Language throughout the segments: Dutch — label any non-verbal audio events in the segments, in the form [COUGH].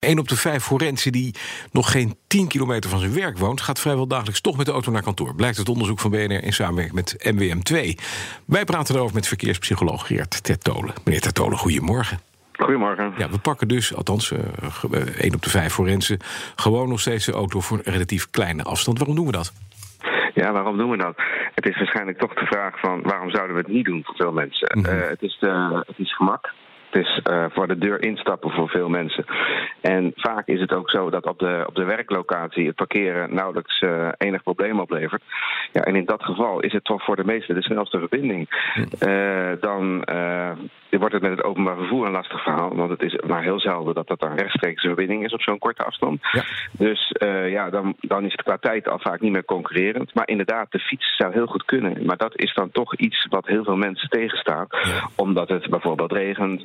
Een op de vijf forensen die nog geen 10 kilometer van zijn werk woont, gaat vrijwel dagelijks toch met de auto naar kantoor. Blijkt het onderzoek van BNR in samenwerking met MWM2. Wij praten erover met verkeerspsycholoog Geert Tertolen. Meneer Tertolen, goedemorgen. Goedemorgen. Ja, we pakken dus, althans, één op de vijf forensen, gewoon nog steeds de auto voor een relatief kleine afstand. Waarom doen we dat? Ja, waarom doen we dat? Het is waarschijnlijk toch de vraag van waarom zouden we het niet doen voor veel mensen? Mm het, is, het is gemak. Het is uh, voor de deur instappen voor veel mensen. En vaak is het ook zo dat op de, op de werklocatie het parkeren nauwelijks uh, enig probleem oplevert. Ja, en in dat geval is het toch voor de meesten de snelste verbinding. Uh, dan wordt het met het openbaar vervoer een lastig verhaal. Want het is maar heel zelden dat dat een verbinding is op zo'n korte afstand. Ja. Dus ja, dan, dan is het qua tijd al vaak niet meer concurrerend. Maar inderdaad, de fiets zou heel goed kunnen. Maar dat is dan toch iets wat heel veel mensen tegenstaat. Ja. Omdat het bijvoorbeeld regent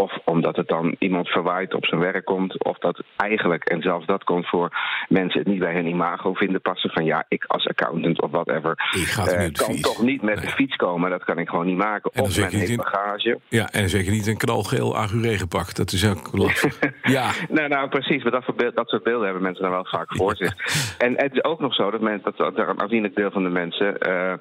of omdat het dan iemand verwaait op zijn werk komt. Of dat eigenlijk, en zelfs dat komt voor mensen het niet bij hun imago vinden passen. Van ja, ik als accountant of whatever. Uh, kan fiets. toch niet met nee. de fiets komen. Dat kan ik gewoon niet maken. En of met een bagage. Ja, en zeker niet een knalgeel aguregenpak. Dat is ook lastig. [LAUGHS] ja. nou, nou, precies. Maar dat, soort beeld, dat soort beelden hebben mensen dan wel vaak voor zich. En het is ook nog zo dat, men, dat er een aanzienlijk deel van de mensen uh,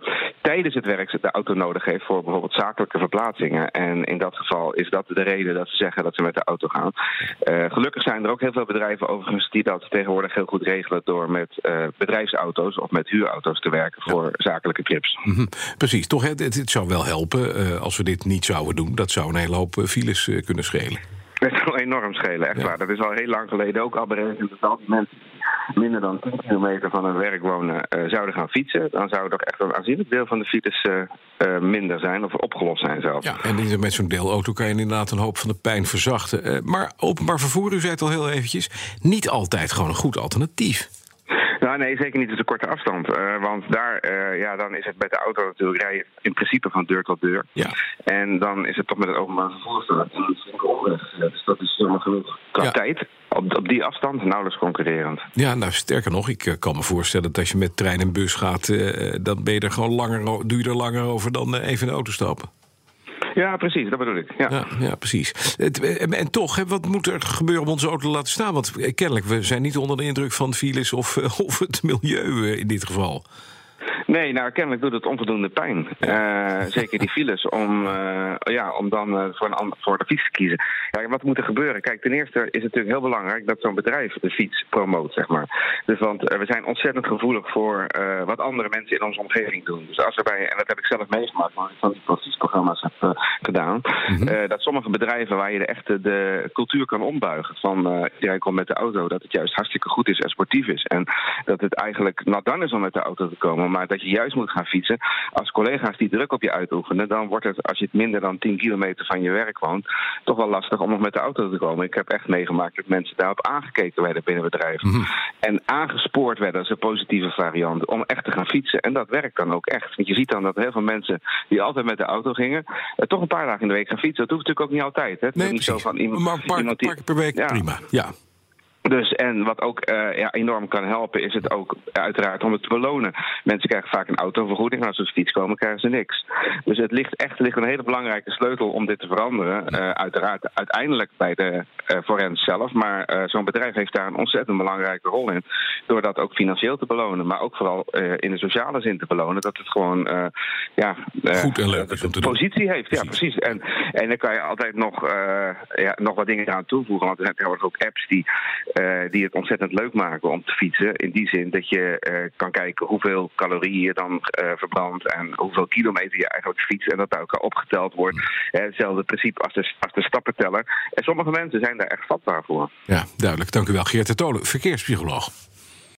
tijdens het werk de auto nodig heeft voor bijvoorbeeld zakelijke verplaatsingen. En in dat geval is dat de reden dat ze zeggen dat ze met de auto gaan. Uh, gelukkig zijn er ook heel veel bedrijven overigens die dat tegenwoordig heel goed regelen door met uh, bedrijfsauto's of met huurauto's te werken voor ja. zakelijke trips. Mm -hmm. Precies, toch? Het, het, zou wel helpen uh, als we dit niet zouden doen. Dat zou een hele hoop files kunnen schelen. [LAUGHS] Het zal enorm schelen, echt ja. waar. Dat is al heel lang geleden ook al berekend dat al die mensen minder dan 10 kilometer van hun werk wonen uh, zouden gaan fietsen, dan zou toch echt een aanzienlijk deel van de files uh, uh, minder zijn of opgelost zijn zelfs. Ja, en met zo'n deelauto kan je inderdaad een hoop van de pijn verzachten. maar openbaar vervoer, u zei het al heel eventjes, niet altijd gewoon een goed alternatief. Nou, nee, zeker niet op de korte afstand. Uh, want daar, uh, ja, dan is het met de auto natuurlijk rijden in principe van deur tot deur. Ja. En dan is het toch met het openbaar vervoer. En is omweg. Dus dat is helemaal genoeg qua ja. tijd. Op, op die afstand nauwelijks concurrerend. Ja, nou sterker nog, ik kan me voorstellen dat als je met trein en bus gaat, uh, dan ben je er gewoon langer, doe je er langer over dan even in de auto stappen. Ja, precies, dat bedoel ik. Ja, ja, ja precies. En toch, wat moet er gebeuren om onze auto te laten staan? Want kennelijk, we zijn niet onder de indruk van files of, [LAUGHS] of het milieu in dit geval. Nee, nou kennelijk doet het onvoldoende pijn. Uh, zeker die files, om, uh, ja, om dan uh, voor, een, voor de fiets te kiezen. Ja, wat moet er gebeuren? Kijk, ten eerste is het natuurlijk heel belangrijk dat zo'n bedrijf de fiets promoot, zeg maar. Dus want we zijn ontzettend gevoelig voor wat andere mensen in onze omgeving doen. Dus als er bij, en dat heb ik zelf meegemaakt, want ik van die precies-programma's heb gedaan, mm -hmm. dat sommige bedrijven waar je de echte de cultuur kan ombuigen van iedereen komt met de auto, dat het juist hartstikke goed is en sportief is. En dat het eigenlijk nou dan is om met de auto te komen, maar dat je juist moet gaan fietsen. Als collega's die druk op je uitoefenen, dan wordt het, als je het minder dan 10 kilometer van je werk woont, toch wel lastig om nog met de auto te komen. Ik heb echt meegemaakt dat mensen daarop aangekeken werden binnen bedrijven. Mm -hmm. En aangespoord werden, is een positieve variant, om echt te gaan fietsen. En dat werkt dan ook echt. Want je ziet dan dat heel veel mensen die altijd met de auto gingen, uh, toch een paar dagen in de week gaan fietsen. Dat hoeft natuurlijk ook niet altijd. Hè? Het nee, is niet zo van iemand, maar een paar, iemand die, paar per week, ja. prima. Ja. Dus en wat ook uh, ja, enorm kan helpen, is het ook uiteraard om het te belonen. Mensen krijgen vaak een autovergoeding, en als ze op fiets komen, krijgen ze niks. Dus het ligt echt ligt een hele belangrijke sleutel om dit te veranderen. Uh, uiteraard uiteindelijk bij de uh, forens zelf, maar zo'n bedrijf heeft daar een ontzettend belangrijke rol in. Door dat ook financieel te belonen, maar ook vooral in de sociale zin te belonen. Dat het gewoon ja, goed en leuk positie heeft. Ja, precies. En, en dan kan je altijd nog, ja, nog wat dingen aan toevoegen, want er zijn tegenwoordig ook apps die. Uh, die het ontzettend leuk maken om te fietsen. In die zin dat je uh, kan kijken hoeveel calorieën je dan uh, verbrandt en hoeveel kilometer je eigenlijk fietst. En dat daar ook opgeteld wordt. hetzelfde principe als de, als stappenteller. En sommige mensen zijn daar echt vatbaar voor. Ja, duidelijk. Dank u wel, Geert de Tolen, verkeerspsycholoog.